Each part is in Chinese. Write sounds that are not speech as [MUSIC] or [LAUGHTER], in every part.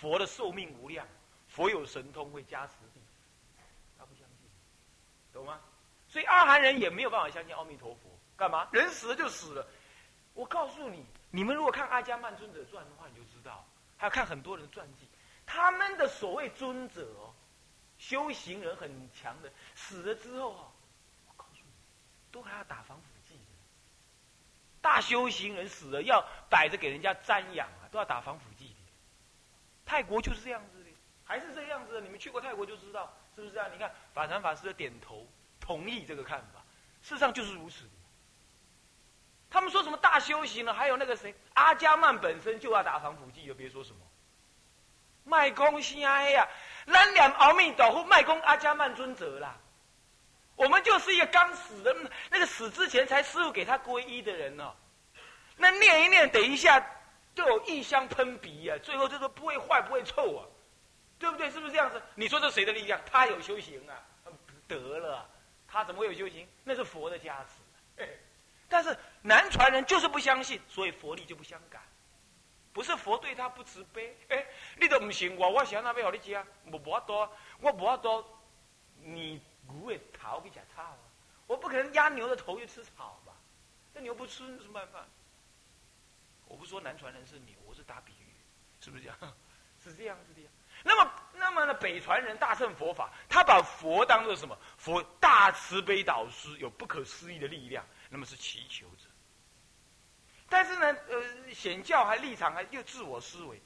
佛的寿命无量，佛有神通会加持，他不相信，懂吗？所以阿含人也没有办法相信阿弥陀佛，干嘛？人死了就死了。我告诉你，你们如果看《阿伽曼尊者传》的话，你就知道，还要看很多人的传记，他们的所谓尊者哦，修行人很强的，死了之后啊，我告诉你，都还要打防腐剂的。大修行人死了要摆着给人家瞻仰啊，都要打防腐剂。泰国就是这样子的，还是这样子的。你们去过泰国就知道，是不是这样？你看法禅法师的点头。同意这个看法，事实上就是如此。他们说什么大修行呢？还有那个谁，阿加曼本身就要打防腐剂，就别说什么卖公心哀呀，咱两阿弥陀佛卖公阿加曼尊者啦。我们就是一个刚死的，那个死之前才师傅给他皈依的人呢。那念一念，等一下就有异香喷鼻呀，最后这个不会坏不会臭啊，对不对？是不是这样子？你说这谁的力量？他有修行啊，得了。他怎么会有修行？那是佛的加持。[LAUGHS] 但是南传人就是不相信，所以佛力就不相干。不是佛对他不慈悲，哎，[LAUGHS] 你都不行，我我想那边好你吃，我不多，我不多，你牛的头去吃草，我不可能压牛的头去吃草吧？这牛不吃，什么办法？我不说南传人是牛，我是打比喻，是不是这样？[LAUGHS] 是这样子的呀。那么，那么呢？北传人大乘佛法，他把佛当做什么？佛大慈悲导师，有不可思议的力量。那么是祈求者。但是呢，呃，显教还立场还又自我思维。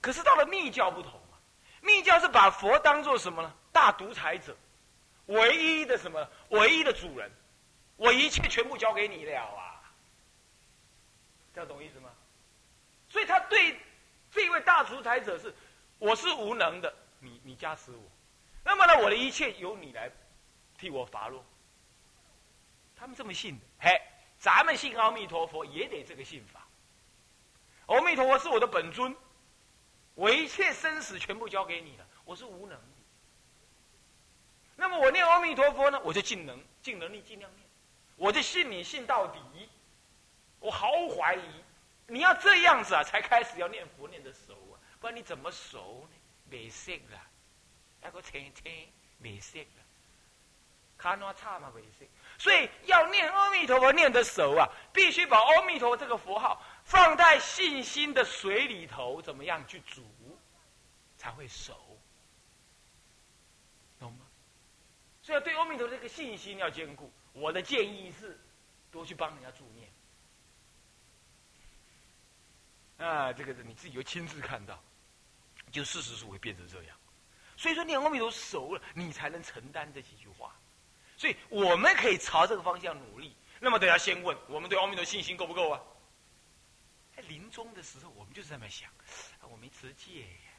可是到了密教不同啊，密教是把佛当做什么呢？大独裁者，唯一的什么？唯一的主人，我一切全部交给你了啊！这懂意思吗？所以他对。这位大主宰者是，我是无能的，你你加持我，那么呢，我的一切由你来替我发落。他们这么信的，嘿，咱们信阿弥陀佛也得这个信法。阿弥陀佛是我的本尊，我一切生死全部交给你了，我是无能。那么我念阿弥陀佛呢，我就尽能尽能力尽量念，我就信你信到底，我毫无怀疑。你要这样子啊，才开始要念佛念的熟啊，不然你怎么熟呢？没识了，那个听听没识了，看那差嘛没识。所以要念阿弥陀佛念的熟啊，必须把阿弥陀佛这个佛号放在信心的水里头，怎么样去煮，才会熟，懂吗？所以对阿弥陀这个信心要坚固。我的建议是，多去帮人家助念。啊，这个是你自己又亲自看到，就事实是会变成这样。所以说念阿弥陀熟了，你才能承担这几句话。所以我们可以朝这个方向努力。那么，大家先问，我们对阿弥陀信心够不够啊？临终的时候，我们就是这么想：我没持戒呀，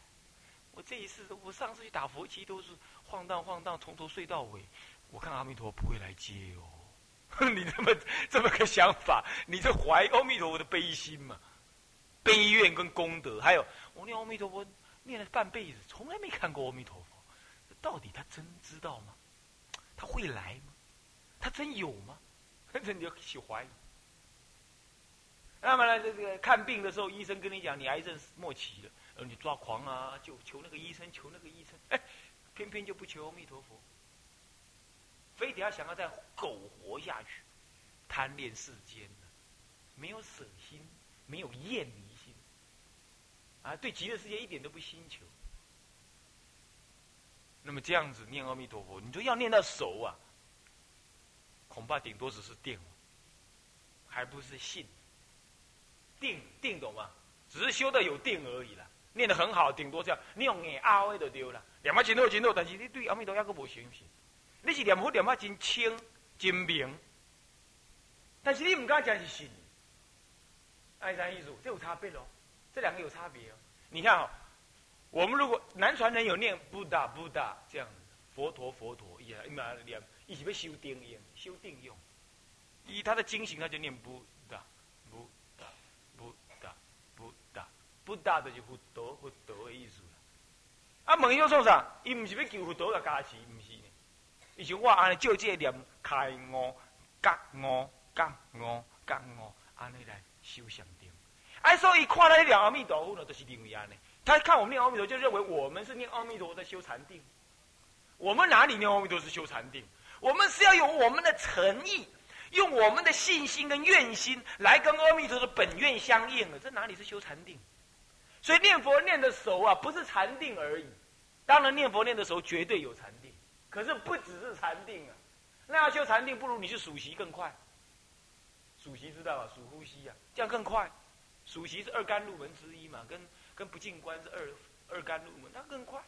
我这一次，我上次去打佛七都是晃荡晃荡，从头睡到尾。我看阿弥陀不会来接哦。[LAUGHS] 你这么这么个想法，你这怀阿弥陀佛的悲心嘛？悲怨跟功德，还有我念阿弥陀佛念了半辈子，从来没看过阿弥陀佛，到底他真知道吗？他会来吗？他真有吗？这你就起怀疑。那么呢，这个看病的时候，医生跟你讲你癌症末期了，呃，你抓狂啊，就求那个医生，求那个医生，哎，偏偏就不求阿弥陀佛，非得要想要再苟活下去，贪恋世间没有舍心，没有厌离。啊，对极乐世界一点都不心求。那么这样子念阿弥陀佛，你说要念到熟啊，恐怕顶多只是定，还不是信。定定懂吗？只是修的有定而已啦。念的很好，顶多这样，你用眼阿威就丢了。念嘛真多真多，但是你对阿弥陀佛还不相信。你是念佛念嘛真清真明，但是你唔敢讲是信。爱啥意思？这有差别咯。这两个有差别哦。你看哦，我们如果南传人有念布达布达这样子，佛陀佛陀，也嘛念，一起被修定用，修定用。以他的经行，他就念布达布达布达布达布达的就佛陀佛陀的意思。啊，问伊要做啥？伊唔是要求佛陀的加持，唔是呢。以前我安尼照这念开悟、觉悟、觉悟、觉悟，安尼来修上哎，所以看来念阿弥陀佛呢，都是另样的。他看我们念阿弥陀，就认为我们是念阿弥陀佛在修禅定。我们哪里念阿弥陀是修禅定？我们是要用我们的诚意，用我们的信心跟愿心来跟阿弥陀的本愿相应了。这哪里是修禅定？所以念佛念的熟啊，不是禅定而已。当然念佛念的时候绝对有禅定，可是不只是禅定啊。那要修禅定，不如你去数息更快。数息知道吧？数呼吸啊，这样更快。数息是二甘入门之一嘛，跟跟不进关是二二甘入门，那更快。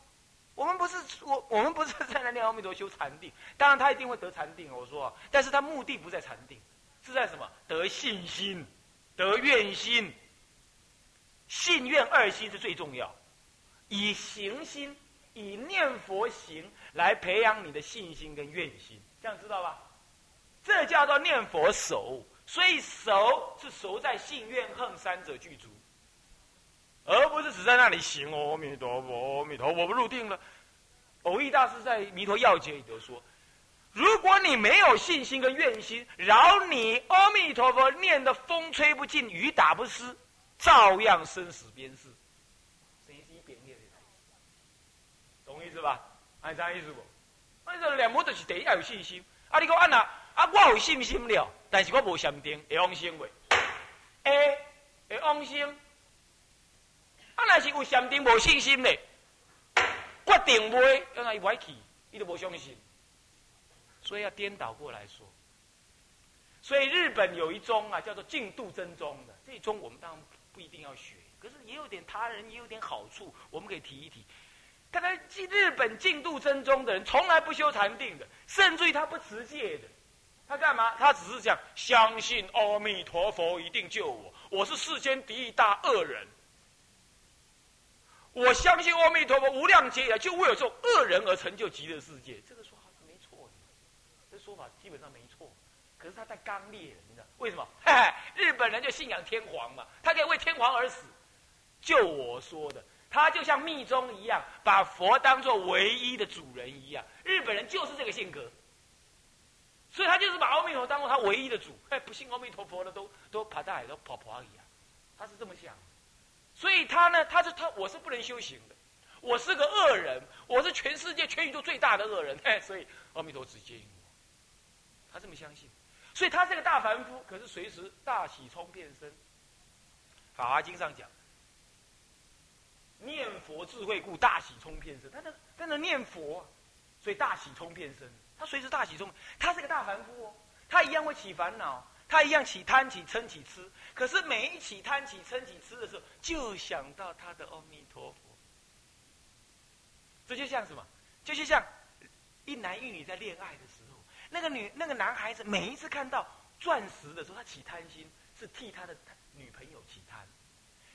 我们不是我我们不是在那念阿弥陀修禅定，当然他一定会得禅定。我说，但是他目的不在禅定，是在什么？得信心，得愿心。信愿二心是最重要，以行心，以念佛行来培养你的信心跟愿心，这样知道吧？这叫做念佛手，所以熟是熟在信愿恨三者具足，而不是只在那里行。阿弥陀佛，阿弥陀佛，不入定了。偶益大师在《弥陀要解》里头说：如果你没有信心跟愿心，饶你阿弥陀佛念的风吹不尽，雨打不湿。照样生死边事，生死边界的懂意思吧？按啥意思不？按说两模都是第一要有信心。啊，你讲按哪？啊，我有信心了，但是我无禅定，会往生未？会，会往生。啊，若是有禅定无信心嘞，决定袂，要那伊歪去，伊都无相信。所以要颠倒过来说。所以日本有一宗啊，叫做净度真宗的，这一宗我们当然。不一定要学，可是也有点他人也有点好处，我们可以提一提。看来日本净度真宗的人从来不修禅定的，甚至于他不持戒的，他干嘛？他只是讲相信阿弥陀佛一定救我，我是世间第一大恶人。我相信阿弥陀佛无量劫以来就为了这种恶人而成就极乐世界，这个说法是没错的，这说法基本上没错。可是他太刚烈了，你知道为什么？日本人就信仰天皇嘛，他可以为天皇而死。就我说的，他就像密宗一样，把佛当做唯一的主人一样。日本人就是这个性格，所以他就是把阿弥陀当做他唯一的主。哎，不信阿弥陀佛的都都爬大海都跑跑而已啊，他是这么想。所以他呢，他是他，我是不能修行的，我是个恶人，我是全世界全宇宙最大的恶人。哎，所以阿弥陀只接引我，他这么相信。所以他是个大凡夫，可是随时大喜冲变身。《法华经》上讲，念佛智慧故大喜冲变身。他在在那念佛，所以大喜冲变身。他随时大喜中，他是个大凡夫哦，他一样会起烦恼，他一样起贪起嗔起痴。可是每一起贪起嗔起痴的时候，就想到他的阿弥陀佛。这就像什么？就就像一男一女在恋爱的时候。那个女那个男孩子每一次看到钻石的时候，他起贪心，是替他的女朋友起贪。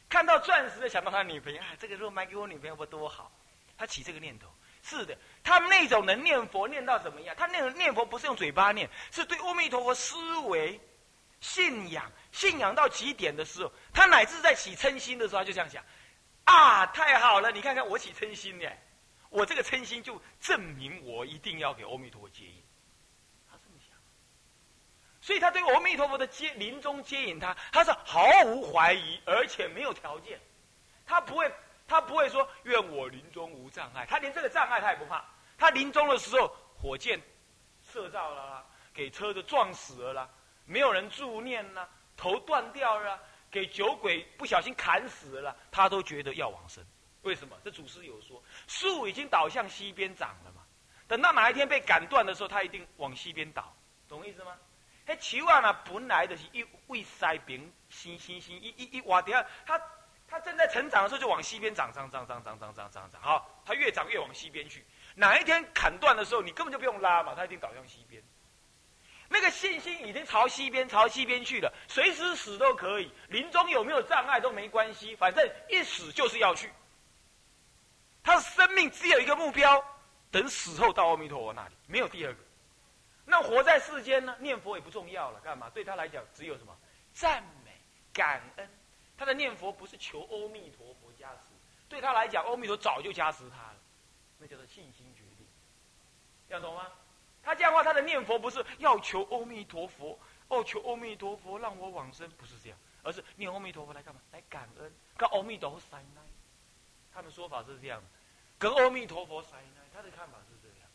看到钻石的想到他女朋友，哎，这个如果买给我女朋友不多好？他起这个念头。是的，他们那种能念佛念到怎么样？他那种念佛不是用嘴巴念，是对阿弥陀佛思维、信仰、信仰到极点的时候，他乃至在起嗔心的时候，他就这样想：啊，太好了！你看看我起嗔心呢，我这个嗔心就证明我一定要给阿弥陀佛接引。他这么想所以他对阿弥陀佛的接临终接引他，他是毫无怀疑，而且没有条件，他不会，他不会说愿我临终无障碍，他连这个障碍他也不怕。他临终的时候，火箭射照了，给车子撞死了啦，没有人助念啦，头断掉了，给酒鬼不小心砍死了，他都觉得要往生。为什么？这祖师有说，树已经倒向西边长了嘛，等到哪一天被砍断的时候，他一定往西边倒，懂意思吗？那树啊，嘛本来就是一为西边，新新新一一一挖掉，他它正在成长的时候就往西边长，长长长长长长长长，好，它越长越往西边去。哪一天砍断的时候，你根本就不用拉嘛，它已经倒向西边。那个信心已经朝西边，朝西边去了，随时死都可以。临终有没有障碍都没关系，反正一死就是要去。他的生命只有一个目标，等死后到阿弥陀佛那里，没有第二个。那活在世间呢？念佛也不重要了，干嘛？对他来讲，只有什么赞美、感恩。他的念佛不是求阿弥陀佛加持，对他来讲，阿弥陀早就加持他了，那叫做信心决定。要懂吗？他这样话，他的念佛不是要求阿弥陀佛，哦，求阿弥陀佛让我往生，不是这样，而是念阿弥陀佛来干嘛？来感恩，跟阿弥陀佛塞奶。他们说法是这样，跟阿弥陀佛塞奶，他的看法是这样。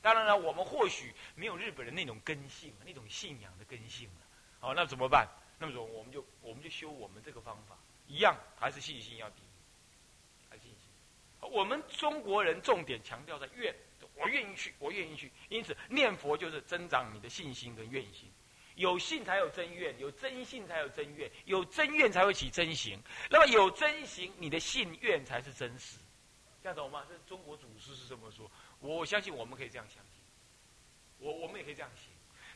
当然了，我们或许没有日本人那种根性，那种信仰的根性了。好，那怎么办？那么说，我们就我们就修我们这个方法，一样还是信心要第一，还是信心。我们中国人重点强调在愿，我愿意去，我愿意去。因此，念佛就是增长你的信心跟愿心。有信才有真愿，有真信才有真愿，有真愿才会起真行。那么有真行，你的信愿才是真实。这样懂吗？这中国祖师是这么说，我相信我们可以这样相信。我我们也可以这样行。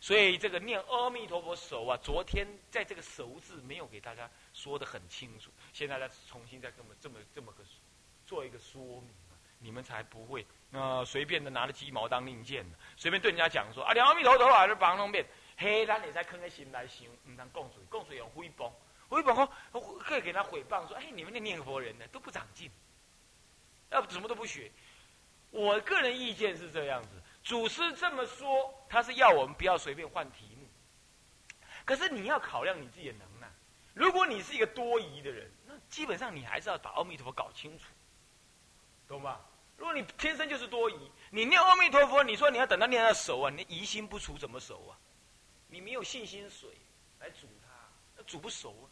所以这个念阿弥陀佛手啊，昨天在这个手字没有给大家说的很清楚，现在再重新再这么这么这么个做一个说明，你们才不会呃随便的拿着鸡毛当令箭的，随便对人家讲说啊，念阿弥陀佛还是帮弄变。嘿，咱你在坑在心来想，唔当供水，供水用诽谤，诽谤说可以给他诽谤说，哎，你们那念佛人呢都不长进，要什么都不学。我个人意见是这样子，祖师这么说，他是要我们不要随便换题目。可是你要考量你自己的能耐，如果你是一个多疑的人，那基本上你还是要把阿弥陀佛搞清楚，懂吧？如果你天生就是多疑，你念阿弥陀佛，你说你要等到念到熟啊，你疑心不除怎么熟啊？你没有信心水来煮它，那煮不熟啊！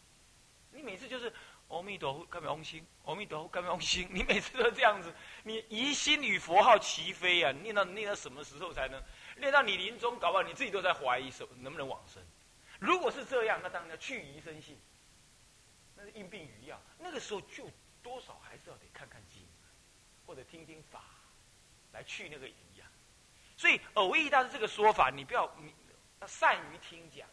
你每次就是阿弥陀佛，干嘛用心？阿弥陀佛，干嘛用心？[LAUGHS] 你每次都这样子，你疑心与佛号齐飞啊！念到念到什么时候才能念到你临终？搞不好你自己都在怀疑，什能不能往生？如果是这样，那当然要去疑生信，那是因病与药。那个时候就多少还是要得看看经，或者听听法，来去那个疑啊。所以偶遇大师这个说法，你不要你。善于听讲，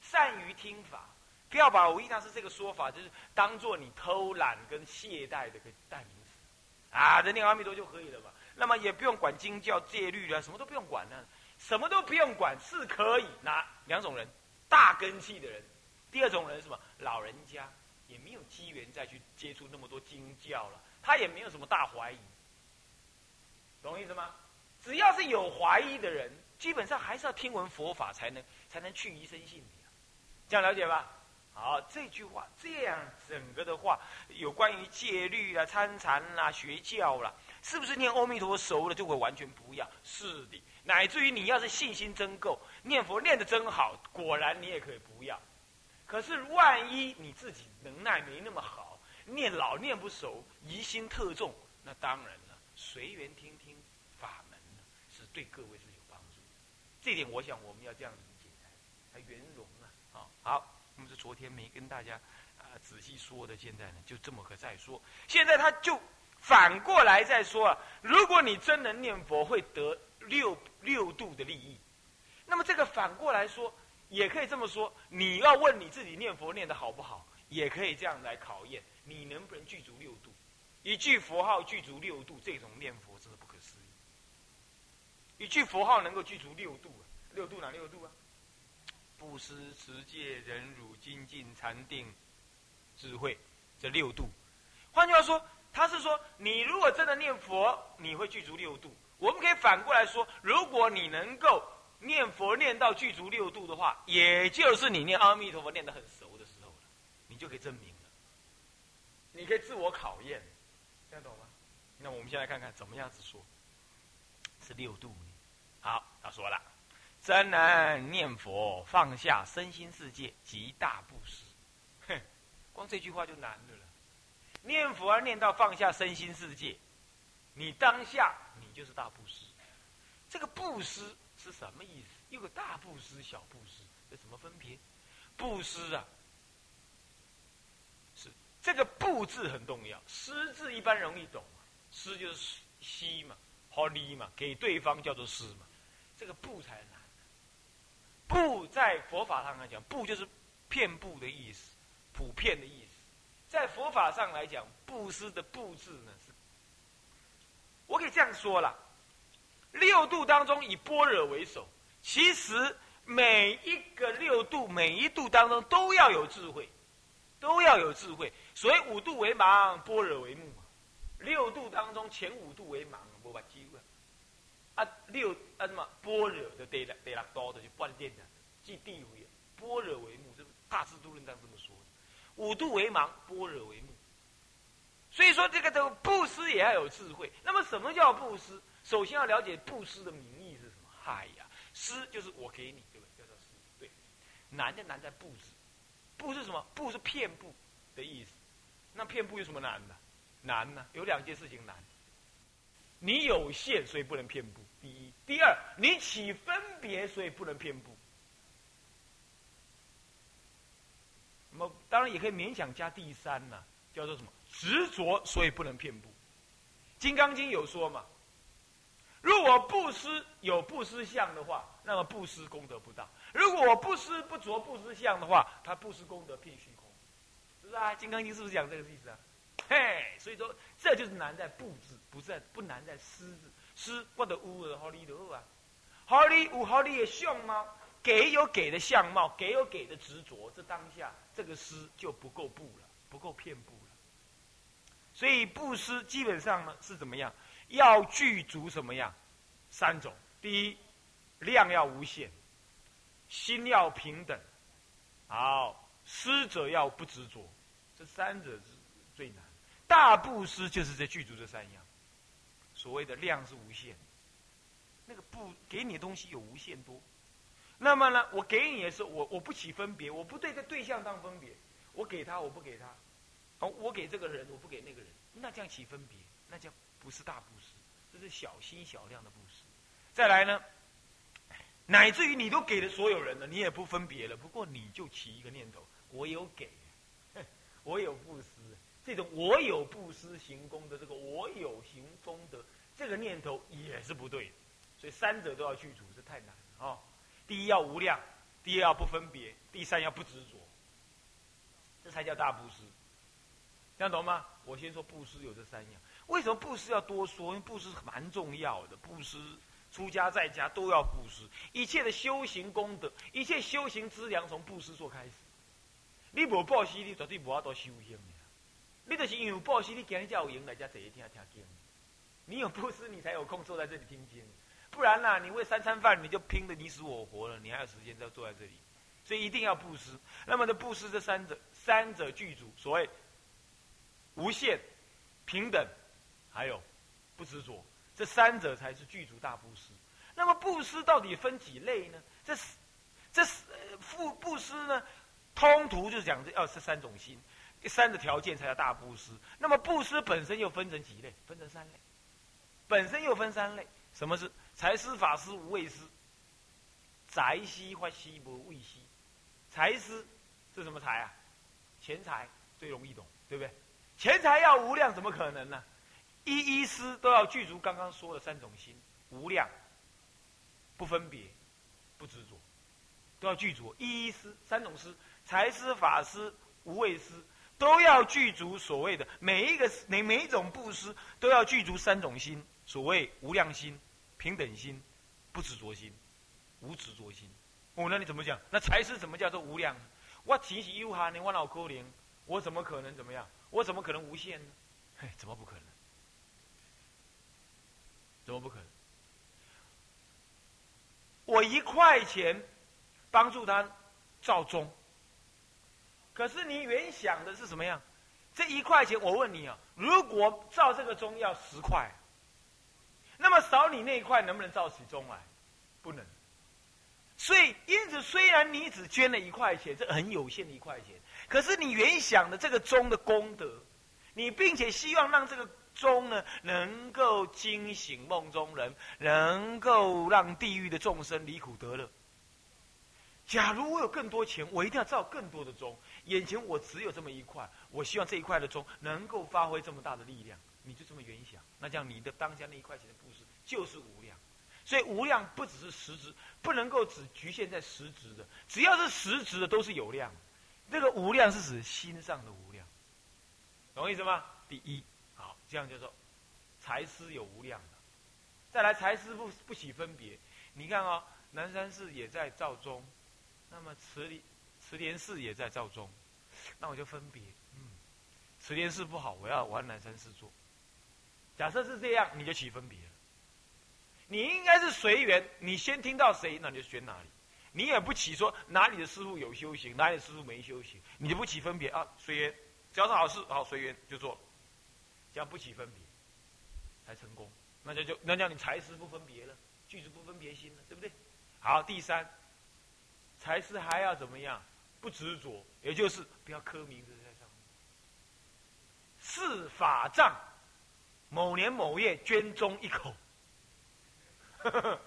善于听法，不要把无义大师这个说法，就是当做你偷懒跟懈怠的个代名词，啊，人念阿弥陀就可以了吧？那么也不用管经教戒律啊，什么都不用管呢，什么都不用管是可以。哪两种人？大根气的人，第二种人什么？老人家也没有机缘再去接触那么多经教了，他也没有什么大怀疑，懂意思吗？只要是有怀疑的人。基本上还是要听闻佛法才能才能去疑生信的，这样了解吧？好，这句话这样整个的话，有关于戒律啊、参禅啦、学教啦，是不是念阿弥陀佛熟了就会完全不一样？是的，乃至于你要是信心真够，念佛念的真好，果然你也可以不要。可是万一你自己能耐没那么好，念老念不熟，疑心特重，那当然了，随缘听听法门呢，是对各位是有帮助的。这点我想我们要这样理解才圆融啊！好，好，是昨天没跟大家啊仔细说的，现在呢就这么个再说。现在他就反过来再说啊，如果你真能念佛，会得六六度的利益。那么这个反过来说，也可以这么说：你要问你自己念佛念的好不好，也可以这样来考验你能不能具足六度。一句佛号具足六度，这种念佛真的不可思议。一句佛号能够具足六度啊？六度哪六度啊？布施、持戒、忍辱、精进、禅定、智慧，这六度。换句话说，他是说，你如果真的念佛，你会具足六度。我们可以反过来说，如果你能够念佛念到具足六度的话，也就是你念阿弥陀佛念得很熟的时候了，你就可以证明了。你可以自我考验，听得懂吗？那我们先来看看怎么样子说，是六度。好，他说了，真能念佛，放下身心世界，即大布施。哼，光这句话就难的了。念佛而念到放下身心世界，你当下你就是大布施。这个布施是什么意思？有个大布施、小布施，这怎么分别？布施啊，是这个“布”字很重要，“施”字一般容易懂，“施”就是吸嘛，好利嘛，给对方叫做施嘛。这个布才难。布在佛法上来讲，布就是遍布的意思，普遍的意思。在佛法上来讲，布施的布字呢是，我可以这样说了：六度当中以般若为首，其实每一个六度，每一度当中都要有智慧，都要有智慧。所以五度为盲，般若为目。六度当中前五度为盲，我把机会。啊，六啊什么般若的得了得了多的就半点的，即地位，般若为目，这大智度论当这么说的。五度为盲，般若为目。所以说，这个这个布施也要有智慧。那么，什么叫布施？首先要了解布施的名义是什么？嗨呀，施就是我给你，对不对？叫做施。对，难就难在布施。布是什么？布是遍布的意思。那遍布有什么难的？难呢？有两件事情难。你有限，所以不能遍布。第一，第二，你起分别，所以不能遍布。那么，当然也可以勉强加第三呢，叫做什么？执着，所以不能遍布。《金刚经》有说嘛？如果布施有布施相的话，那么布施功德不大；如果我布施不着布施相的话，他布施功德偏虚空，是不是啊？《金刚经》是不是讲这个意思啊？嘿，所以说这就是难在布置，不在不难在施字。施我的有的好你的啊，好你有好你的相貌，给有给的相貌，给有给的执着，这当下这个施就不够布了，不够遍布了。所以布施基本上呢是怎么样？要具足什么样？三种：第一，量要无限；心要平等；好，施者要不执着。这三者是最难。大布施就是在具足这三样。所谓的量是无限，那个不给你的东西有无限多，那么呢，我给你的时候，我我不起分别，我不对这对象当分别，我给他，我不给他，哦，我给这个人，我不给那个人，那这样起分别，那叫不是大布施，这是小心小量的布施。再来呢，乃至于你都给了所有人了，你也不分别了，不过你就起一个念头，我有给，[LAUGHS] 我有布施。这种我有布施行功的这个我有行功德这个念头也是不对的，所以三者都要去除，这太难了啊！第一要无量，第二要不分别，第三要不执着，这才叫大布施。这样懂吗？我先说布施有这三样，为什么布施要多说？因为布施蛮重要的，布施出家在家都要布施，一切的修行功德，一切修行资粮从布施做开始。你无布施，你绝对无法多修行。你就是因为布施，你今日才有赢来家坐一听听经。你有布施，你才有空坐在这里听经。不然啦，你为三餐饭你就拼的你死我活了，你还有时间在坐在这里？所以一定要布施。那么的布施这三者，三者具足，所谓无限、平等，还有不执着，这三者才是具足大布施。那么布施到底分几类呢？这是这是布布施呢？通途就讲这要是三种心。第三个条件才叫大布施。那么布施本身又分成几类？分成三类。本身又分三类。什么是财施、法施、无畏施？财施、法施、无畏施。财施是什么财啊？钱财最容易懂，对不对？钱财要无量，怎么可能呢？一一施都要具足刚刚说的三种心：无量、不分别、不执着，都要具足。一一施三种施：财施、法施、无畏施。都要具足所谓的每一个每每一种布施都要具足三种心，所谓无量心、平等心、不执着心、无执着心。哦，那你怎么讲？那财是怎么叫做无量？我提起有哈呢，我脑壳灵，我怎么可能怎么样？我怎么可能无限呢？嘿，怎么不可能？怎么不可能？我一块钱帮助他造钟。可是你原想的是什么样？这一块钱，我问你啊，如果造这个钟要十块，那么少你那一块能不能造起钟来？不能。所以，因此虽然你只捐了一块钱，这很有限的一块钱，可是你原想的这个钟的功德，你并且希望让这个钟呢，能够惊醒梦中人，能够让地狱的众生离苦得乐。假如我有更多钱，我一定要造更多的钟。眼前我只有这么一块，我希望这一块的钟能够发挥这么大的力量。你就这么原想，那这样你的当下那一块钱的布施就是无量。所以无量不只是实质，不能够只局限在实质的，只要是实质的都是有量。这个无量是指心上的无量，懂我意思吗？第一，好，这样就说财施有无量的。再来财施不不喜分别，你看啊，南山寺也在造钟。那么慈里慈莲寺也在造中，那我就分别，嗯，慈莲寺不好，我要往南山寺做。假设是这样，你就起分别了。你应该是随缘，你先听到谁，那你就选哪里。你也不起说哪里的师傅有修行，哪里的师傅没修行，你就不起分别啊，随缘，只要是好事，好随缘就做，这样不起分别，才成功。那就就那叫你财师不分别了，句子不分别心了，对不对？好，第三，财师还要怎么样？不执着，也就是不要刻名字在上面。是法藏，某年某月捐中一口。[LAUGHS]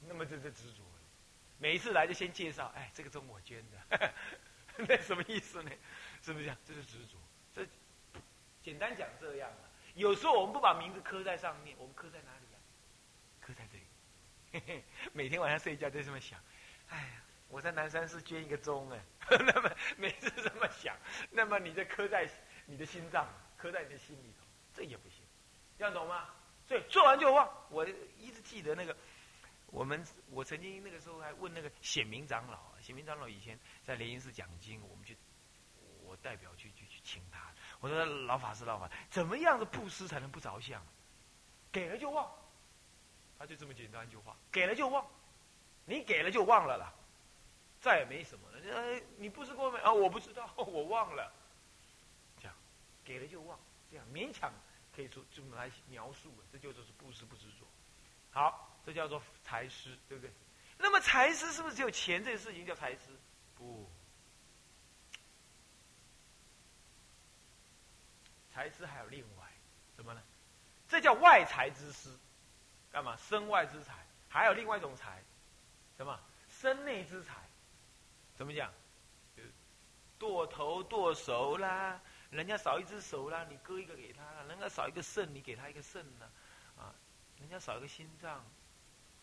那么这就执着，每一次来就先介绍，哎，这个钟我捐的，[LAUGHS] 那什么意思呢？是不是这样？这是执着。这简单讲这样啊。有时候我们不把名字刻在上面，我们刻在哪里呀？刻在这里。[LAUGHS] 每天晚上睡觉都这么想，哎呀，我在南山寺捐一个钟哎。[LAUGHS] 那么每次这么想，那么你就刻在你的心脏，刻在你的心里头，这也不行。这样懂吗？所以做完就忘。我一直记得那个。我们我曾经那个时候还问那个显明长老，显明长老以前在莲因寺讲经，我们去，我代表去去去请他。我说老法师老法，怎么样的布施才能不着相？给了就忘，他就这么简单一句话，给了就忘，你给了就忘了啦，再也没什么了。呃，你布施过没？啊，我不知道，[LAUGHS] 我忘了。这样，给了就忘，这样勉强可以说这么来描述，这就是布施不执着。好。这叫做财师，对不对？那么财师是不是只有钱这个事情叫财师？不，财师还有另外什么呢？这叫外财之师，干嘛？身外之财，还有另外一种财，什么？身内之财，怎么讲？剁头剁手啦，人家少一只手啦，你割一个给他；人家少一个肾，你给他一个肾呢？啊，人家少一个心脏。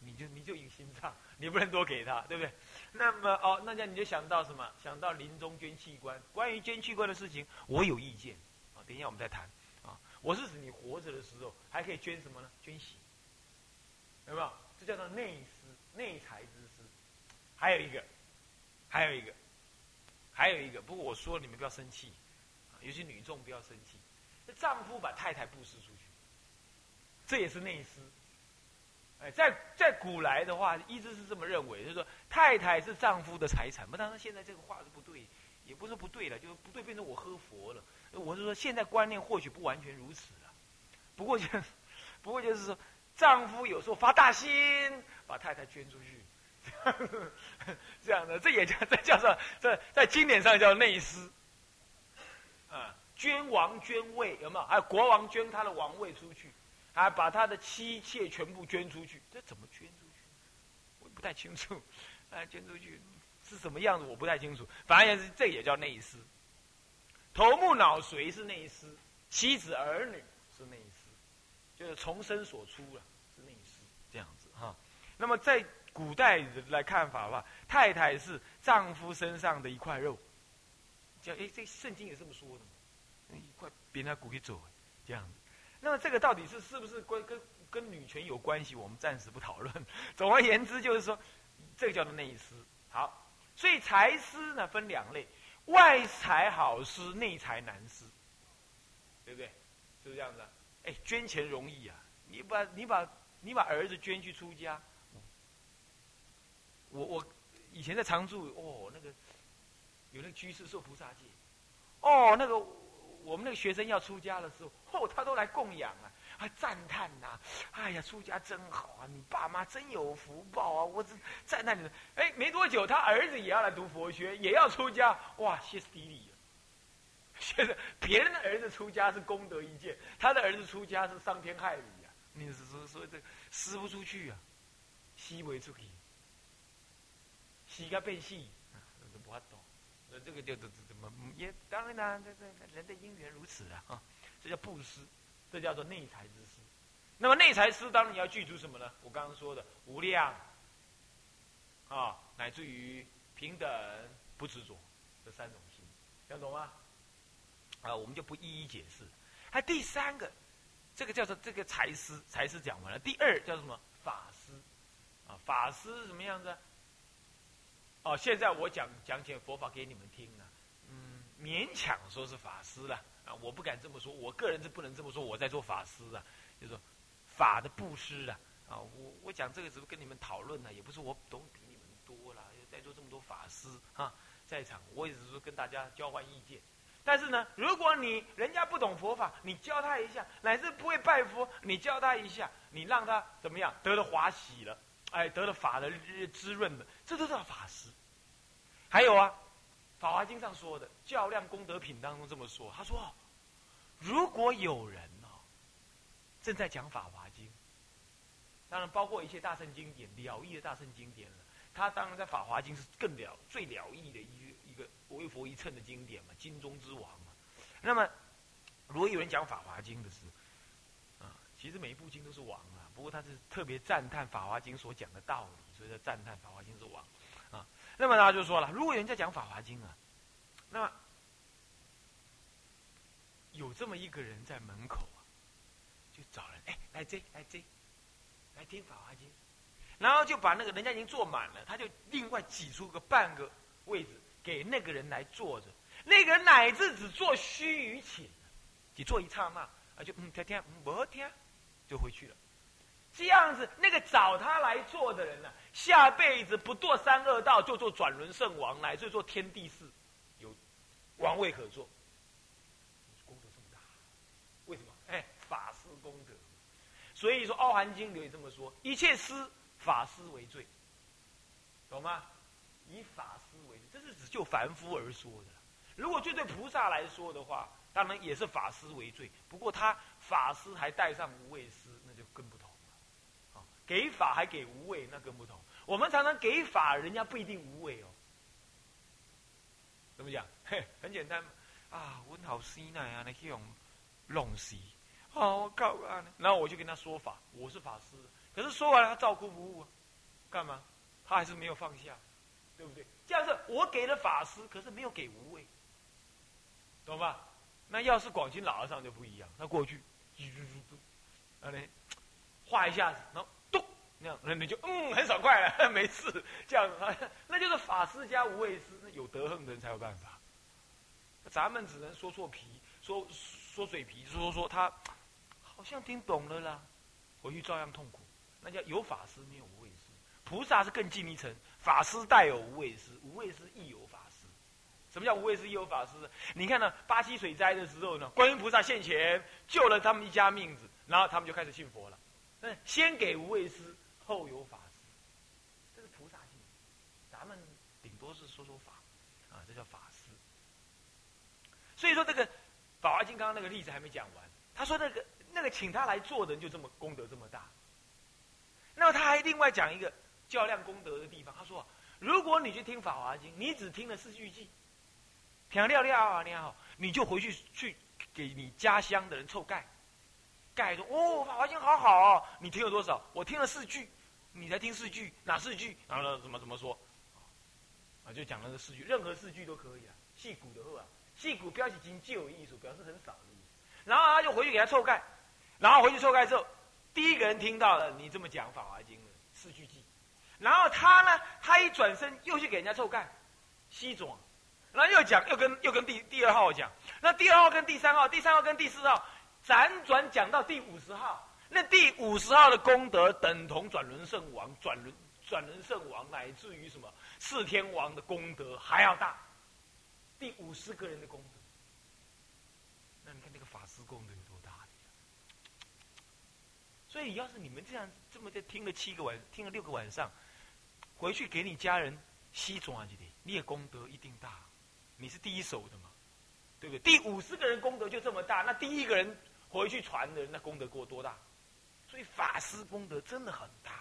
你就你就一个心脏，[LAUGHS] 你不能多给他，对不对？那么哦，那这样你就想到什么？想到临终捐器官。关于捐器官的事情，我有意见啊。等一下我们再谈啊。我是指你活着的时候还可以捐什么呢？捐血，有没有？这叫做内师、内财之师。还有一个，还有一个，还有一个。不过我说你们不要生气，尤其女众不要生气。这丈夫把太太布施出去，这也是内师。哎，在在古来的话，一直是这么认为，就是说太太是丈夫的财产。不，当然现在这个话是不对，也不是不对了，就是不对，变成我喝佛了。我是说，现在观念或许不完全如此了。不过就是，不过就是说，丈夫有时候发大心，把太太捐出去，[LAUGHS] 这样的，这也叫这叫做在在经典上叫内施。啊，捐王捐位有没有？有国王捐他的王位出去。还把他的妻妾全部捐出去，这怎么捐出去？我不太清楚。哎，捐出去是什么样子？我不太清楚。反正是这也叫内施。头目脑髓是内施，妻子儿女是内施，就是从生所出了是内施这样子哈。那么在古代人来看法的话，太太是丈夫身上的一块肉，叫哎，这圣经也这么说的，一块别人骨给走这样子。那么这个到底是是不是关跟跟女权有关系？我们暂时不讨论。[LAUGHS] 总而言之，就是说，这个叫做内施。好，所以财施呢分两类：外财好施，内财难施，对不对？是不是这样子？哎，捐钱容易啊！你把你把你把儿子捐去出家，我我以前在常住哦，那个有那个居士受菩萨戒，哦，那个。我们那个学生要出家的时候，嚯，他都来供养啊，还赞叹呐，哎呀，出家真好啊，你爸妈真有福报啊，我这赞叹你。哎，没多久，他儿子也要来读佛学，也要出家，哇，歇斯底里。[LAUGHS] 现在别人的儿子出家是功德一件，他的儿子出家是伤天害理呀。你是说说这撕不出去啊，吸不出去，吸个变细，都不懂。那这个就怎怎么也当然啦，这这人的因缘如此啊，啊，[LAUGHS] 这叫布施，这叫做内财之施。那么内财施当然你要具足什么呢？我刚刚说的无量啊，乃至于平等不执着这三种心，讲懂吗？啊，我们就不一一解释。还第三个，这个叫做这个财施，财施讲完了。第二叫什么？法施啊，法施什么样子？哦，现在我讲讲解佛法给你们听了，嗯，勉强说是法师了啊，我不敢这么说，我个人是不能这么说，我在做法师啊，就是说法的布施啊，啊，我我讲这个只是跟你们讨论呢，也不是我懂比你们多了，在座这么多法师啊，在场，我也是说跟大家交换意见。但是呢，如果你人家不懂佛法，你教他一下，乃至不会拜佛，你教他一下，你让他怎么样得了华喜了，哎，得了法的滋润了，这都叫法师。还有啊，《法华经》上说的《较量功德品》当中这么说，他说，如果有人哦，正在讲《法华经》，当然包括一切大圣经典、了义的大圣经典了，他当然在《法华经》是更了、最了义的一一个。为佛一称的经典嘛，经中之王嘛。那么，如果有人讲《法华经》的时候，啊，其实每一部经都是王啊。不过他是特别赞叹《法华经》所讲的道理，所以他赞叹《法华经》是王，啊。那么他就说了，如果人家讲《法华经》啊，那么有这么一个人在门口啊，就找人哎来这来这，来听《法华经》，然后就把那个人家已经坐满了，他就另外挤出个半个位置。给那个人来坐着，那个人乃至只做须臾寝，只做一刹那，啊，就嗯听听，嗯不听，就回去了。这样子，那个找他来做的人呢，下辈子不堕三恶道，就做转轮圣王，乃至做天地士，有王位可做。功德这么大，为什么？哎，法师功德。所以说，《奥含经》里也这么说：一切师法师为罪，懂吗？以法师为罪，这是只就凡夫而说的。如果就对菩萨来说的话，当然也是法师为罪。不过他法师还带上无畏师，给法还给无畏，那更不同。我们常常给法，人家不一定无畏哦。怎么讲？嘿，很简单啊，我好心啊，那用弄死。哦，我告啊，然后我就跟他说法，我是法师。可是说完了，他照顾不误啊，干嘛？他还是没有放下。对不对？这样是我给了法师，可是没有给无畏，懂吧？那要是广清老和尚就不一样，他过去，啊嘞，画一 [TSK] 下子，然后，那样，那就嗯，很爽快了，[LAUGHS] 没事，这样子，[LAUGHS] 那就是法师加无畏师，那有德行的人才有办法。咱们只能说错皮，说说嘴皮，说说他好像听懂了啦，回去照样痛苦。那叫有法师没有无畏师，菩萨是更进一层。法师带有无畏师，无畏师亦有法师。什么叫无畏师亦有法师？你看呢？巴西水灾的时候呢，观音菩萨现前救了他们一家命子，然后他们就开始信佛了。那先给无畏师，后有法师，这是菩萨性。咱们顶多是说说法，啊，这叫法师。所以说这个《法华经》刚刚那个例子还没讲完。他说那个那个请他来做的人就这么功德这么大。那么他还另外讲一个。较量功德的地方，他说：“如果你去听《法华经》，你只听了四句偈，听了了啊，你好，你就回去去给你家乡的人凑盖，盖说哦，《法华经》好好哦，你听了多少？我听了四句，你才听四句，哪四句？然后呢，怎么怎么说？啊，就讲了这四句，任何四句都可以啊。戏骨的话，戏骨标记经就有意思，表示很少的意思。然后他就回去给他凑盖，然后回去凑盖之后，第一个人听到了你这么讲《法华经》的四句偈。”然后他呢，他一转身又去给人家凑盖，西转，然后又讲，又跟又跟第第二号讲，那第二号跟第三号，第三号跟第四号，辗转讲到第五十号，那第五十号的功德等同转轮圣王，转轮转轮圣王乃至于什么四天王的功德还要大，第五十个人的功德，那你看那个法师功德有多大？所以要是你们这样这么在听了七个晚，听了六个晚上。回去给你家人西装去的，你的功德一定大，你是第一手的嘛，对不对？第五十个人功德就这么大，那第一个人回去传的，那功德过多大？所以法师功德真的很大，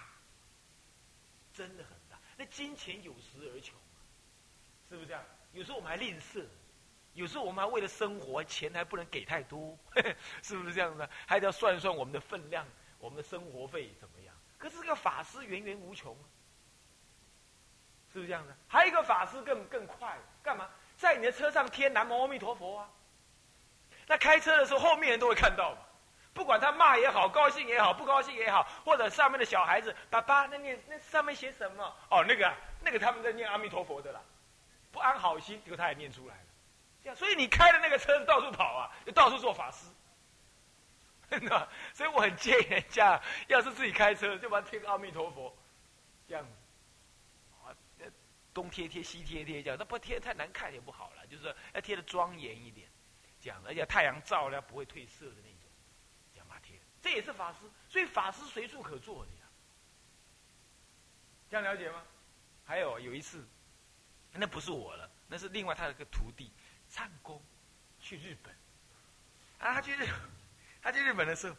真的很大。那金钱有时而穷，是不是这样？有时候我们还吝啬，有时候我们还为了生活，钱还不能给太多，[LAUGHS] 是不是这样子？还得要算算我们的分量，我们的生活费怎么样？可是这个法师源源无穷。是不是这样的？还有一个法师更更快，干嘛？在你的车上贴南无阿弥陀佛啊！那开车的时候，后面人都会看到嘛。不管他骂也好，高兴也好，不高兴也好，或者上面的小孩子，爸爸，那念那上面写什么？哦，那个啊那个他们在念阿弥陀佛的啦，不安好心，结果他也念出来了。这样，所以你开的那个车子到处跑啊，就到处做法师。[LAUGHS] 那所以我很建议人家，要是自己开车，就把它贴个阿弥陀佛，这样。东贴贴西贴贴这样，那不贴太难看也不好了，就是要贴的庄严一点，这样，而且太阳照了不会褪色的那，这也是法师，所以法师随处可做的呀，这样了解吗？还有有一次，那不是我了，那是另外他的一个徒弟，唱功去日本，啊，他去日，他去日本的时候。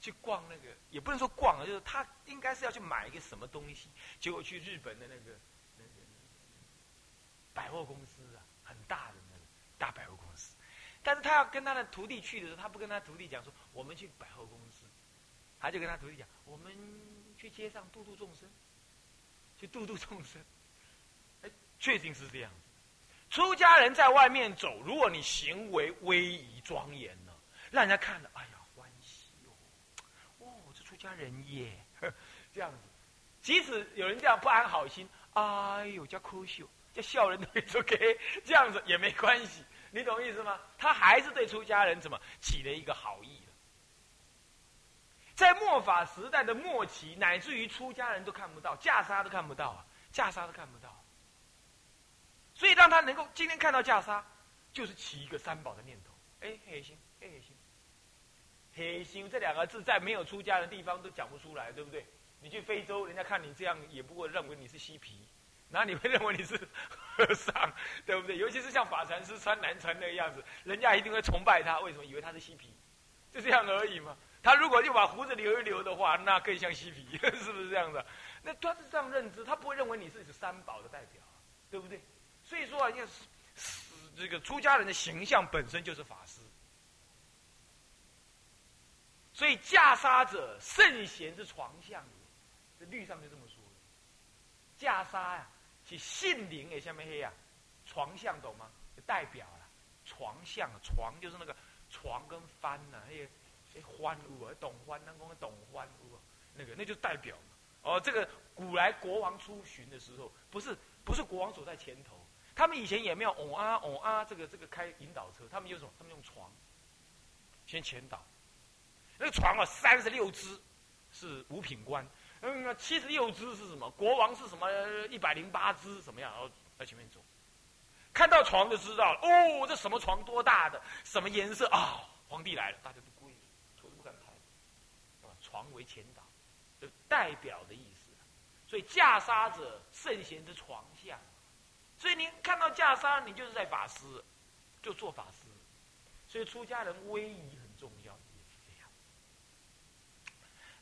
去逛那个，也不能说逛啊，就是他应该是要去买一个什么东西，结果去日本的那个那个百货公司啊，很大的那个大百货公司，但是他要跟他的徒弟去的时候，他不跟他徒弟讲说我们去百货公司，他就跟他徒弟讲我们去街上度度众生，去度度众生，哎，确定是这样。出家人在外面走，如果你行为威仪庄严呢，让人家看了，哎呀。欢喜哦。哦，这出家人耶，[LAUGHS] 这样子，即使有人这样不安好心，哎呦叫哭笑，叫笑人都也 OK，这样子也没关系，你懂意思吗？他还是对出家人怎么起了一个好意在末法时代的末期，乃至于出家人都看不到，袈裟都看不到啊，袈裟都看不到。所以让他能够今天看到袈裟，就是起一个三宝的念头，哎，黑心，黑心。黑心这两个字在没有出家的地方都讲不出来，对不对？你去非洲，人家看你这样，也不会认为你是嬉皮，那你会认为你是和尚，对不对？[LAUGHS] 尤其是像法禅师穿南禅那个样子，人家一定会崇拜他。为什么？以为他是嬉皮，就这样而已嘛。他如果就把胡子留一留的话，那更像嬉皮，[LAUGHS] 是不是这样的？那他是这样认知，他不会认为你是三宝的代表，对不对？所以说啊，要是这个出家人的形象本身就是法师。所以袈裟者，圣贤之床相也。这律上就这么说的。袈裟呀，其信灵也下面黑呀，床相懂吗？代表了床相，床就是那个床跟帆呐，还有哎欢屋啊，懂欢，那公懂欢屋，那个那就代表哦，这个古来国王出巡的时候，不是不是国王走在前头，他们以前也没有哦啊哦啊，这个这个开引导车，他们用什么？他们用床先前导。那个床啊，三十六只是五品官，嗯，七十六只是什么？国王是什么？一百零八只怎么样？然后在前面走，看到床就知道了。哦，这什么床？多大的？什么颜色？啊，皇帝来了，大家都跪，头都不敢抬。床为前导，就代表的意思。所以袈裟者，圣贤之床下。所以您看到袈裟，你就是在法师，就做法师。所以出家人威仪很重要。也是这样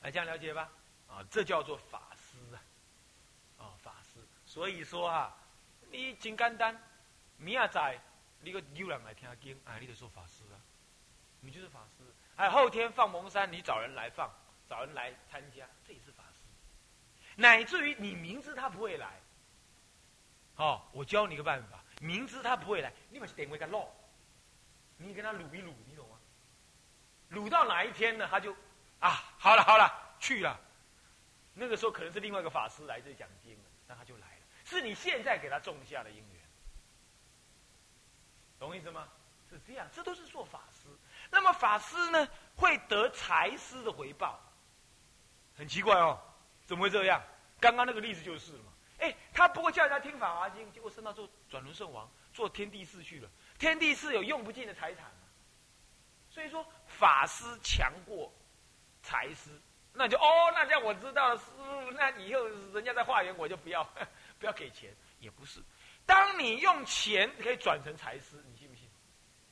来这样了解吧，啊，这叫做法师啊，啊，法师。所以说啊，你真简单，明仔你个有人来听经，啊，你就说法师啊，你就是法师。哎，后天放蒙山，你找人来放，找人来参加，这也是法师。乃至于你明知他不会来，哦，我教你个办法，明知他不会来，你把点位给漏，你跟他撸一撸，你懂吗？撸到哪一天呢，他就。啊，好了好了，去了。那个时候可能是另外一个法师来这讲经了，那他就来了。是你现在给他种下的因缘，懂我意思吗？是这样，这都是做法师。那么法师呢，会得财师的回报，很奇怪哦，怎么会这样？刚刚那个例子就是了嘛。哎，他不过叫人家听法华经，结果升到做转轮圣王，做天地寺去了。天地寺有用不尽的财产所以说法师强过。财师，那就哦，那这样我知道了。师傅，那以后人家在化缘，我就不要，[LAUGHS] 不要给钱，也不是。当你用钱可以转成财师，你信不信？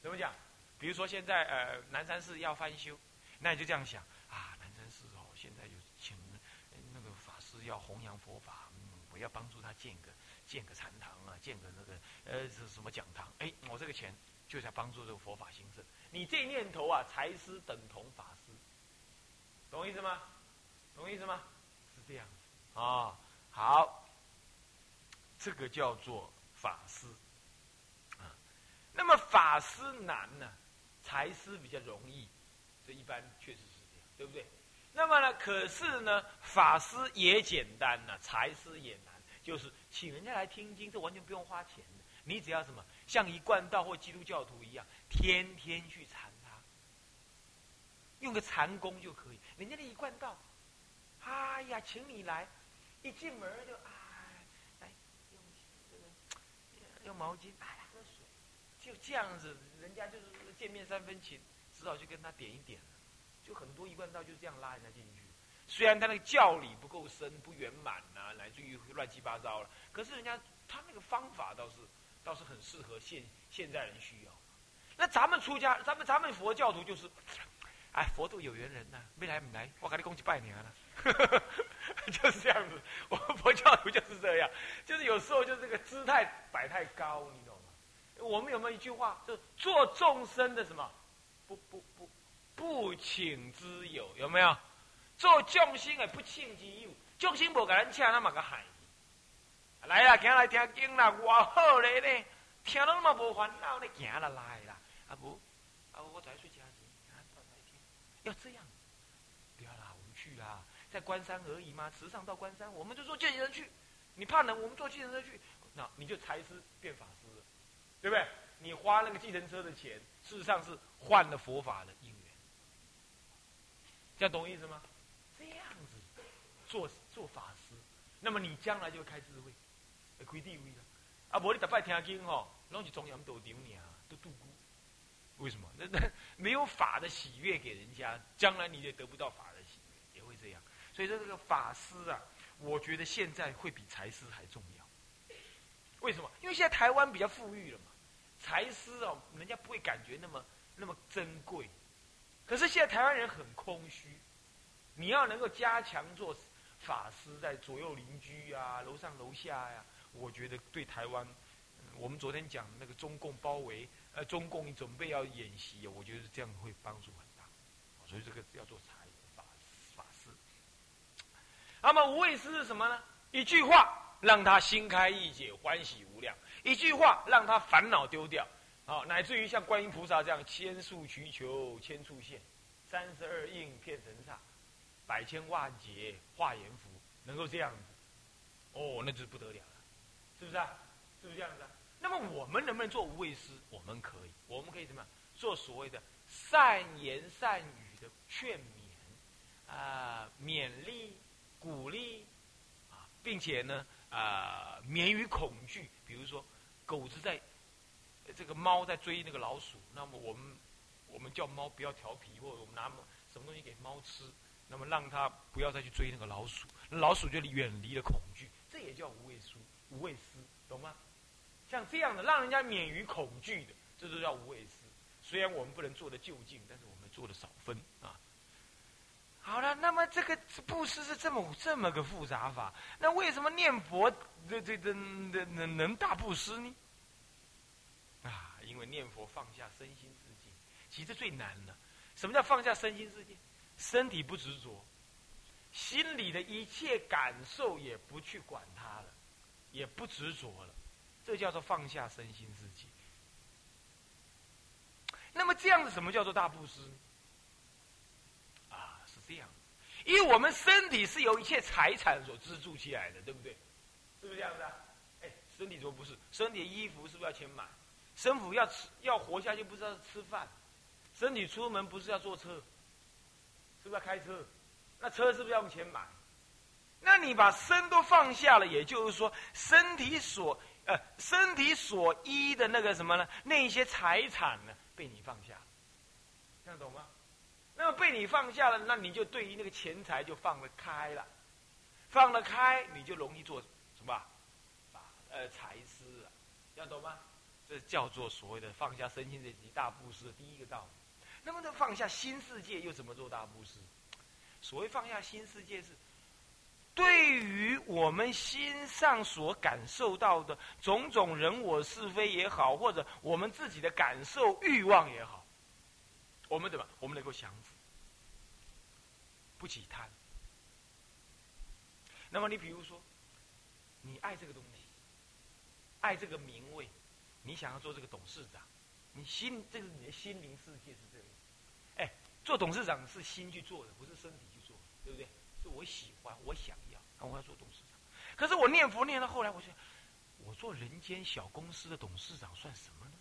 怎么讲？比如说现在呃南山寺要翻修，那你就这样想啊，南山寺哦，现在有请那个法师要弘扬佛法，嗯，我要帮助他建个建个禅堂啊，建个那个呃是什么讲堂？哎，我这个钱就在帮助这个佛法兴盛。你这念头啊，财师等同法师。懂意思吗？懂意思吗？是这样啊。好，这个叫做法师啊。那么法师难呢，财师比较容易，这一般确实是这样，对不对？那么呢，可是呢，法师也简单呢，财师也难，就是请人家来听经，这完全不用花钱的。你只要什么，像一贯道或基督教徒一样，天天去参。用个禅功就可以，人家那一贯道，哎呀，请你来，一进门就哎，来用用毛巾，哎，喝水，就这样子，人家就是见面三分情，只好去跟他点一点就很多一贯道就这样拉人家进去。虽然他那个教理不够深、不圆满呐，乃至于乱七八糟了，可是人家他那个方法倒是倒是很适合现现在人需要。那咱们出家，咱们咱们佛教徒就是，哎，佛度有缘人呐，没来没来，我给你恭喜拜年了，[LAUGHS] 就是这样子。我们佛教徒就是这样，就是有时候就这个姿态摆太高，你懂吗？我们有没有一句话，就是做众生的什么，不不不不请之友，有没有？做众生的不请之友，众生无给人请，那么个害。来啦，行来听经啦，哇好嘞呢，听到那么无烦恼呢，行啦来啦，啊不，啊我再睡觉去，啊到哪天？要这样，不要啦，我们去啦，在关山而已嘛，池上到关山，我们就坐见人去。你怕冷，我们坐计程车去，那你就财师变法师了，对不对？你花那个计程车的钱，事实上是换了佛法的因缘，这样懂意思吗？这样子做做法师，那么你将来就会开智慧，会开地位了。啊，无你逐摆听经吼，拢是中央道场尔，都度孤。为什么？[LAUGHS] 那那没有法的喜悦给人家，将来你也得不到法的喜悦，也会这样。所以说这个法师啊，我觉得现在会比财师还重要。为什么？因为现在台湾比较富裕了嘛，财师哦，人家不会感觉那么那么珍贵。可是现在台湾人很空虚，你要能够加强做。法师在左右邻居啊，楼上楼下呀，我觉得对台湾，我们昨天讲那个中共包围，呃，中共准备要演习，我觉得这样会帮助很大，所以这个要做财法法师。那么无畏师是什么呢？一句话让他心开意解，欢喜无量；一句话让他烦恼丢掉，好，乃至于像观音菩萨这样千数祈求千处现，三十二应片神刹。百千万劫化阎浮，能够这样子，哦，那就不得了了，是不是啊？是不是这样子啊？那么我们能不能做无畏师？我们可以，我们可以怎么样？做所谓的善言善语的劝勉，啊，勉励、鼓励，啊，并且呢，啊，免于恐惧。比如说，狗子在，这个猫在追那个老鼠，那么我们，我们叫猫不要调皮，或者我们拿什么东西给猫吃。那么让它不要再去追那个老鼠，老鼠就远离了恐惧，这也叫无畏书、无畏师，懂吗？像这样的让人家免于恐惧的，这就叫无畏师。虽然我们不能做的就近，但是我们做的少分啊。好了，那么这个布施是这么这么个复杂法，那为什么念佛这这这能能能大布施呢？啊，因为念佛放下身心世界，其实最难的。什么叫放下身心世界？身体不执着，心里的一切感受也不去管它了，也不执着了，这叫做放下身心世界。那么这样子，什么叫做大布施？啊，是这样，因为我们身体是由一切财产所资助起来的，对不对？是不是这样子啊？哎，身体怎么不是？身体衣服是不是要钱买？身体要吃要活下去，不是要吃饭？身体出门不是要坐车？是不是要开车？那车是不是要用钱买？那你把身都放下了，也就是说，身体所呃身体所依的那个什么呢？那些财产呢，被你放下，这样懂吗？那么被你放下了，那你就对于那个钱财就放得开了，放得开，你就容易做什么？呃，财师啊，这样懂吗？这叫做所谓的放下身心这一大布施的第一个道理。那么，这放下新世界又怎么做大布施？所谓放下新世界，是对于我们心上所感受到的种种人我是非也好，或者我们自己的感受欲望也好，我们怎么？我们能够降服，不起贪。那么，你比如说，你爱这个东西，爱这个名位，你想要做这个董事长。你心，这是你的心灵世界是这样。哎，做董事长是心去做的，不是身体，我喜欢，我想要，我要做董事长。可是我念佛念到后来，我想，我做人间小公司的董事长算什么呢？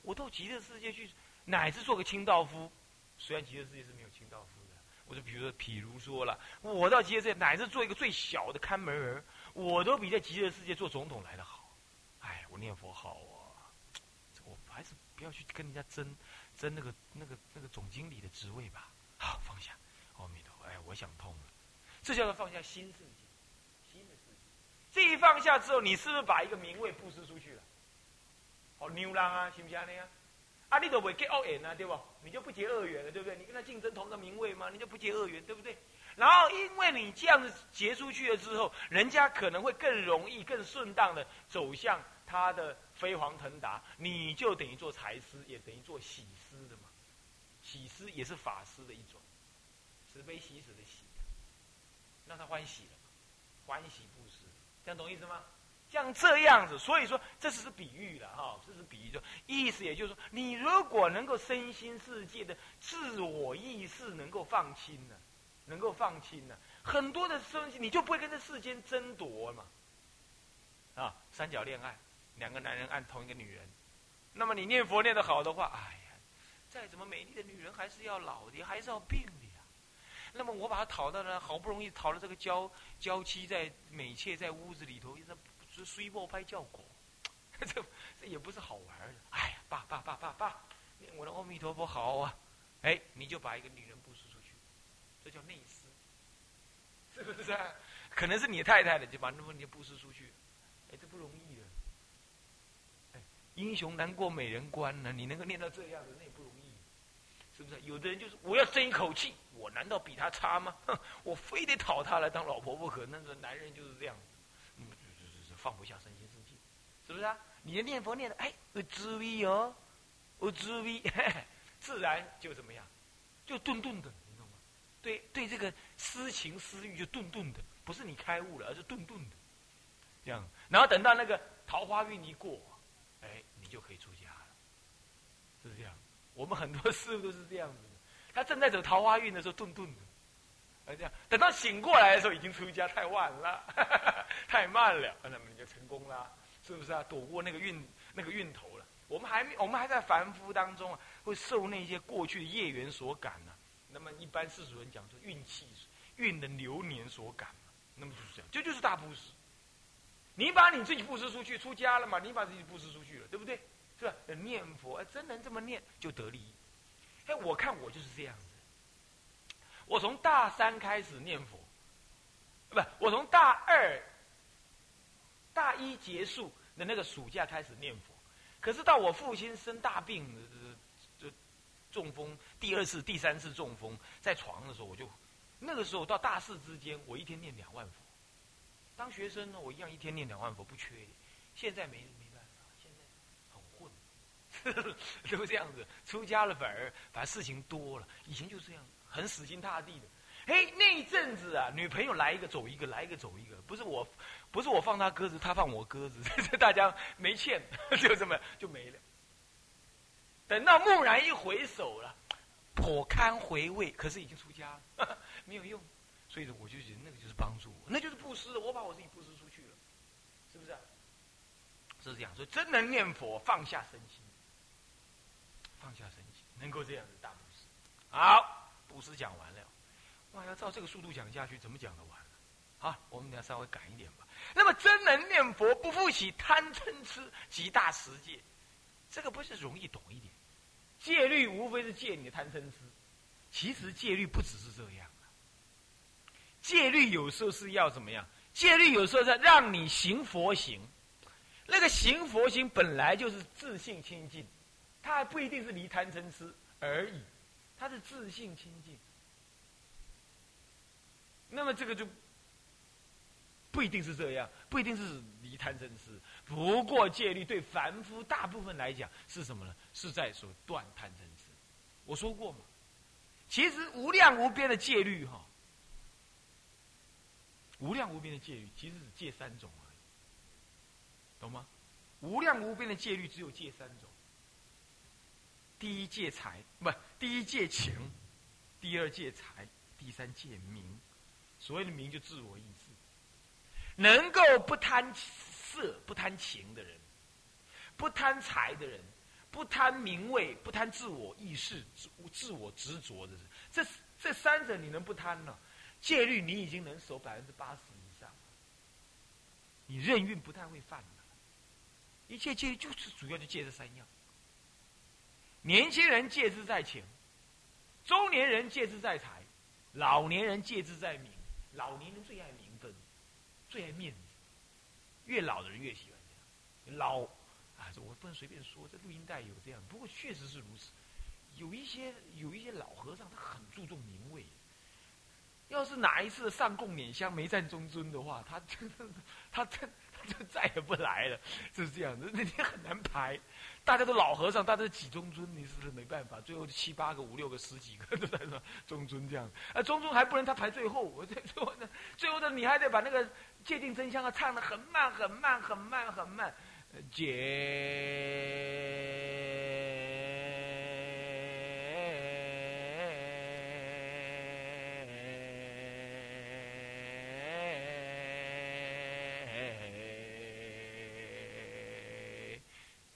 我到极乐世界去，乃至做个清道夫。虽然极乐世界是没有清道夫的，我就比如说，譬如说了，我到极乐世界，乃至做一个最小的看门人，我都比在极乐世界做总统来的好。哎，我念佛好啊，我还是不要去跟人家争争那个那个那个总经理的职位吧。好，放下，阿弥陀佛。哎，我想通了，这叫做放下新世界，新的世界。这一放下之后，你是不是把一个名位布施出去了？好牛郎啊，行不行那样？啊，你都不会结恶缘啊，对不？你就不结恶缘了，对不对？你跟他竞争同个名位嘛，你就不结恶缘，对不对？然后，因为你这样子结出去了之后，人家可能会更容易、更顺当的走向他的飞黄腾达，你就等于做财师，也等于做喜师的嘛。喜师也是法师的一种，慈悲喜舍的喜，让他欢喜了，欢喜布施，这样懂意思吗？像这样子，所以说这只是比喻了哈，这是比喻，就意思也就是说，你如果能够身心世界的自我意识能够放轻了，能够放轻了，很多的东西你就不会跟这世间争夺了嘛。啊，三角恋爱，两个男人爱同一个女人，那么你念佛念得好的话，哎呀，再怎么美丽的女人还是要老的，还是要病的。那么我把他讨到了，好不容易讨了这个娇娇妻在美妾在屋子里头，一直。是虽破拍叫狗，[LAUGHS] 这这也不是好玩的。哎呀，爸爸爸爸爸，我的阿弥陀佛好啊！哎，你就把一个女人布施出去，这叫内施，是不是啊？可能是你太太的，就把那么你布施出去，哎，这不容易的。哎，英雄难过美人关呢，你能够念到这样的，内，是不是？有的人就是我要争一口气，我难道比他差吗？哼，我非得讨他来当老婆不可。那个男人就是这样。放不下身心世界，是不是啊？你的念佛念的，哎，我滋味哦，我滋味，自然就怎么样，就顿顿的，你懂吗？对对，这个私情私欲就顿顿的，不是你开悟了，而是顿顿的，这样。然后等到那个桃花运一过，哎，你就可以出现，我们很多师傅都是这样子的，他正在走桃花运的时候，顿顿的。这样，等到醒过来的时候，已经出家太晚了，[LAUGHS] 太慢了，那么你就成功了，是不是啊？躲过那个运那个运头了。我们还我们还在凡夫当中啊，会受那些过去的业缘所感呢。那么一般世俗人讲说运气运的流年所感嘛。那么就是这样，这就是大布施。你把你自己布施出去，出家了嘛？你把自己布施出去了，对不对？是吧？念佛，哎，真能这么念就得利益。哎，我看我就是这样子。我从大三开始念佛，不，我从大二、大一结束的那个暑假开始念佛。可是到我父亲生大病，就中风，第二次、第三次中风，在床的时候，我就那个时候到大四之间，我一天念两万佛。当学生呢，我一样一天念两万佛，不缺。现在没没，[LAUGHS] 都这样子。出家了反而反而事情多了，以前就这样。很死心塌地的，嘿，那一阵子啊，女朋友来一个走一个，来一个走一个，不是我，不是我放他鸽子，他放我鸽子，[LAUGHS] 大家没欠，[LAUGHS] 就这么就没了。等到蓦然一回首了，颇堪回味，可是已经出家了，没有用，所以我就觉得那个就是帮助我，那就是布施，我把我自己布施出去了，是不是？是这样，所以真能念佛，放下身心，放下身心，能够这样子大布施，好。布施讲完了，哇！要照这个速度讲下去，怎么讲得完？好，我们等下稍微赶一点吧。那么真能念佛，不负起贪嗔痴极大十戒，这个不是容易懂一点？戒律无非是戒你的贪嗔痴，其实戒律不只是这样戒律有时候是要怎么样？戒律有时候是让你行佛行，那个行佛行本来就是自信清净，他还不一定是离贪嗔痴而已。他是自信清净，那么这个就不一定是这样，不一定是离贪嗔痴。不过戒律对凡夫大部分来讲是什么呢？是在说断贪嗔痴。我说过嘛，其实无量无边的戒律哈，无量无边的戒律其实只戒三种而已，懂吗？无量无边的戒律只有戒三种。第一戒财，不，第一戒情，第二戒财，第三戒名。所谓的名，就自我意志。能够不贪色、不贪情的人，不贪财的人，不贪名位、不贪自我意识、自自我执着的人，这这三者你能不贪呢？戒律你已经能守百分之八十以上，你任运不太会犯了。一切戒律就是主要就戒这三样。年轻人戒之在钱，中年人戒之在财，老年人戒之在名。老年人最爱名分，最爱面子，越老的人越喜欢这样。老啊，这我不能随便说，这录音带有这样，不过确实是如此。有一些有一些老和尚，他很注重名位。要是哪一次上供捻香没占中尊的话，他真的他真。[LAUGHS] 就再也不来了，就是这样子。那天很难排，大家都老和尚，大家都几中尊，你是不是没办法？最后七八个、五六个、十几个都在说中尊这样。啊，中尊还不能他排最后，我最后呢，最后的你还得把那个界定真相啊唱的很慢、很慢、很慢、很慢，解。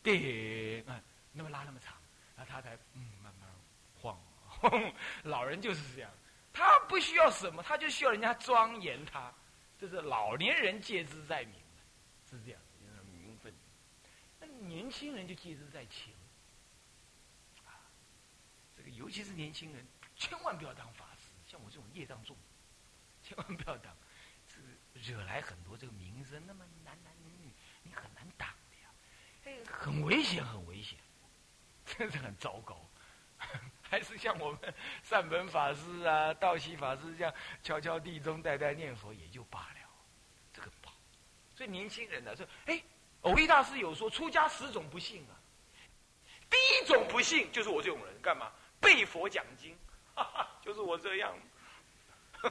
叮，那么拉那么长，那他才嗯慢慢晃。老人就是这样，他不需要什么，他就需要人家庄严他。这是老年人戒之在名，是这样，就是名分。那年轻人就戒之在情。啊，这个尤其是年轻人，千万不要当法师，像我这种业障重，千万不要当，这惹来很多这个名声。那么男男女女，你很难打很危险，很危险，真是很糟糕。[LAUGHS] 还是像我们善本法师啊、道西法师这样悄悄地中代代念佛也就罢了，这个不好。所以年轻人呢说：“哎，偶一大师有说出家十种不幸啊，第一种不幸就是我这种人，干嘛背佛讲经，就是我这样，[LAUGHS]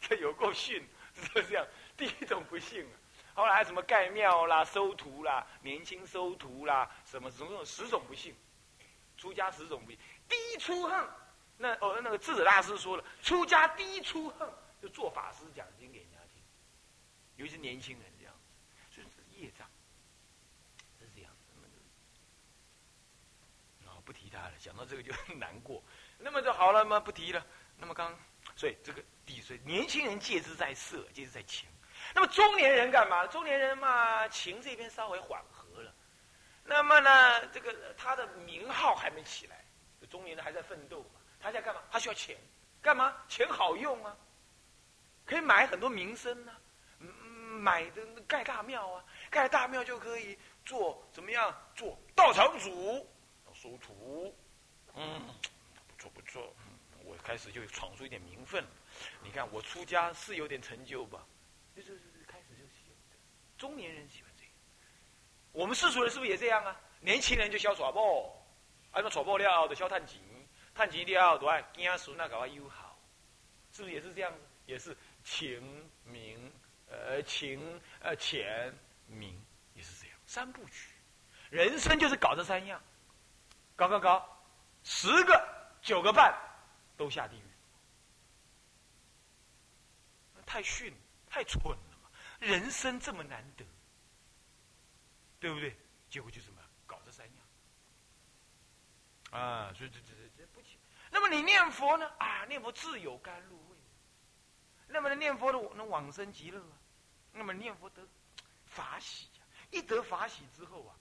这有够逊，是这样。第一种不幸啊。”后来什么盖庙啦、收徒啦、年轻收徒啦，什么什么十种不幸，出家十种不幸。第一出恨，那哦那个智者大师说了，出家第一出恨就做法师讲经给人家听，尤其是年轻人这样，所以是业障，是这样。啊，不提他了，想到这个就很难过。[LAUGHS] 那么就好了吗？不提了。那么刚，所以这个底所以年轻人戒之在色，戒之在情。那么中年人干嘛？中年人嘛，情这边稍微缓和了。那么呢，这个他的名号还没起来，中年人还在奋斗嘛。他在干嘛？他需要钱，干嘛？钱好用啊，可以买很多名声呢。买的盖大庙啊，盖大庙就可以做怎么样？做道场主，收徒。嗯，不错不错。我开始就闯出一点名分。你看我出家是有点成就吧？就是开始就喜欢中年人喜欢这个，我们世俗人是不是也这样啊？年轻人就消耍宝，啊，那耍宝了就消探钱，探钱了都爱惊孙那搞个友好，是不是也是这样？也是情名呃情呃钱名也是这样，三部曲，人生就是搞这三样，搞搞搞，十个九个半都下地狱，太逊了。太蠢了嘛！人生这么难得，对不对？结果就什么搞这三样啊！所以这这这这不行。那么你念佛呢？啊，念佛自有甘露味。那么念佛的能往生极乐啊？那么念佛得法喜呀！一得法喜之后啊。